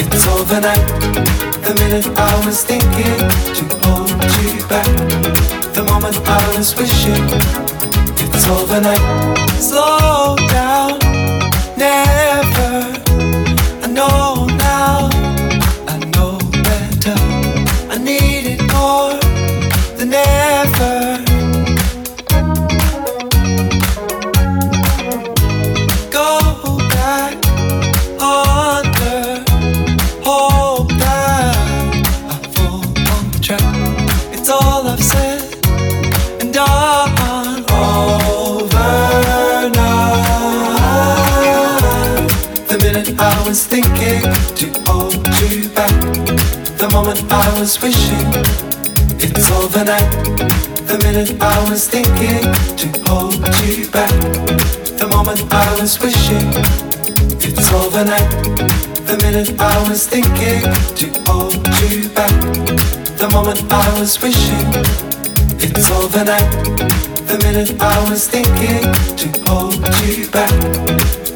It's overnight. The minute I was thinking to hold you back the moment I was wishing it's overnight. Slow down, never. I know now, I know better. I need it more than ever. Was thinking to hold you back. The moment I was wishing it's overnight. The minute I was thinking to hold you back. The moment I was wishing it's overnight. The minute I was thinking to hold you back. The moment I was wishing it's overnight. The minute I was thinking to hold you back.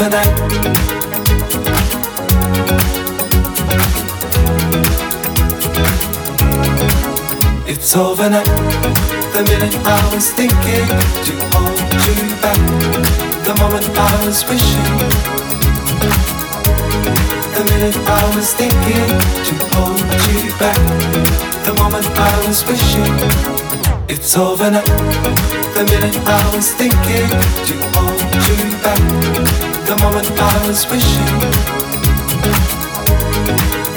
Overnight. It's overnight. The minute I was thinking to hold you back. The moment I was wishing. The minute I was thinking to hold you back. The moment I was wishing. It's overnight. The minute I was thinking to hold you back. The moment I was wishing.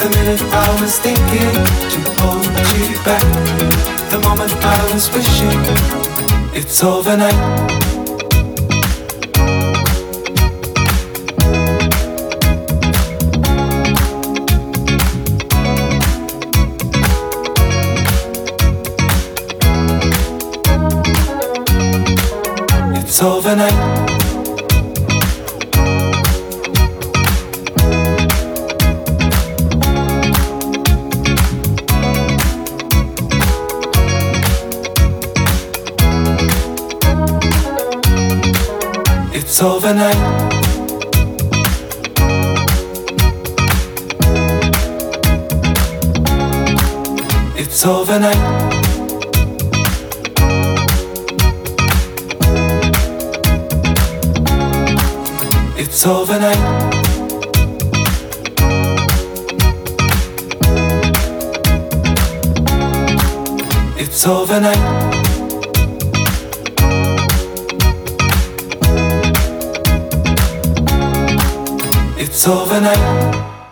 The minute I was thinking to hold you back the moment I was wishing it's overnight. It's overnight. Overnight. It's overnight. It's overnight. It's overnight. It's overnight.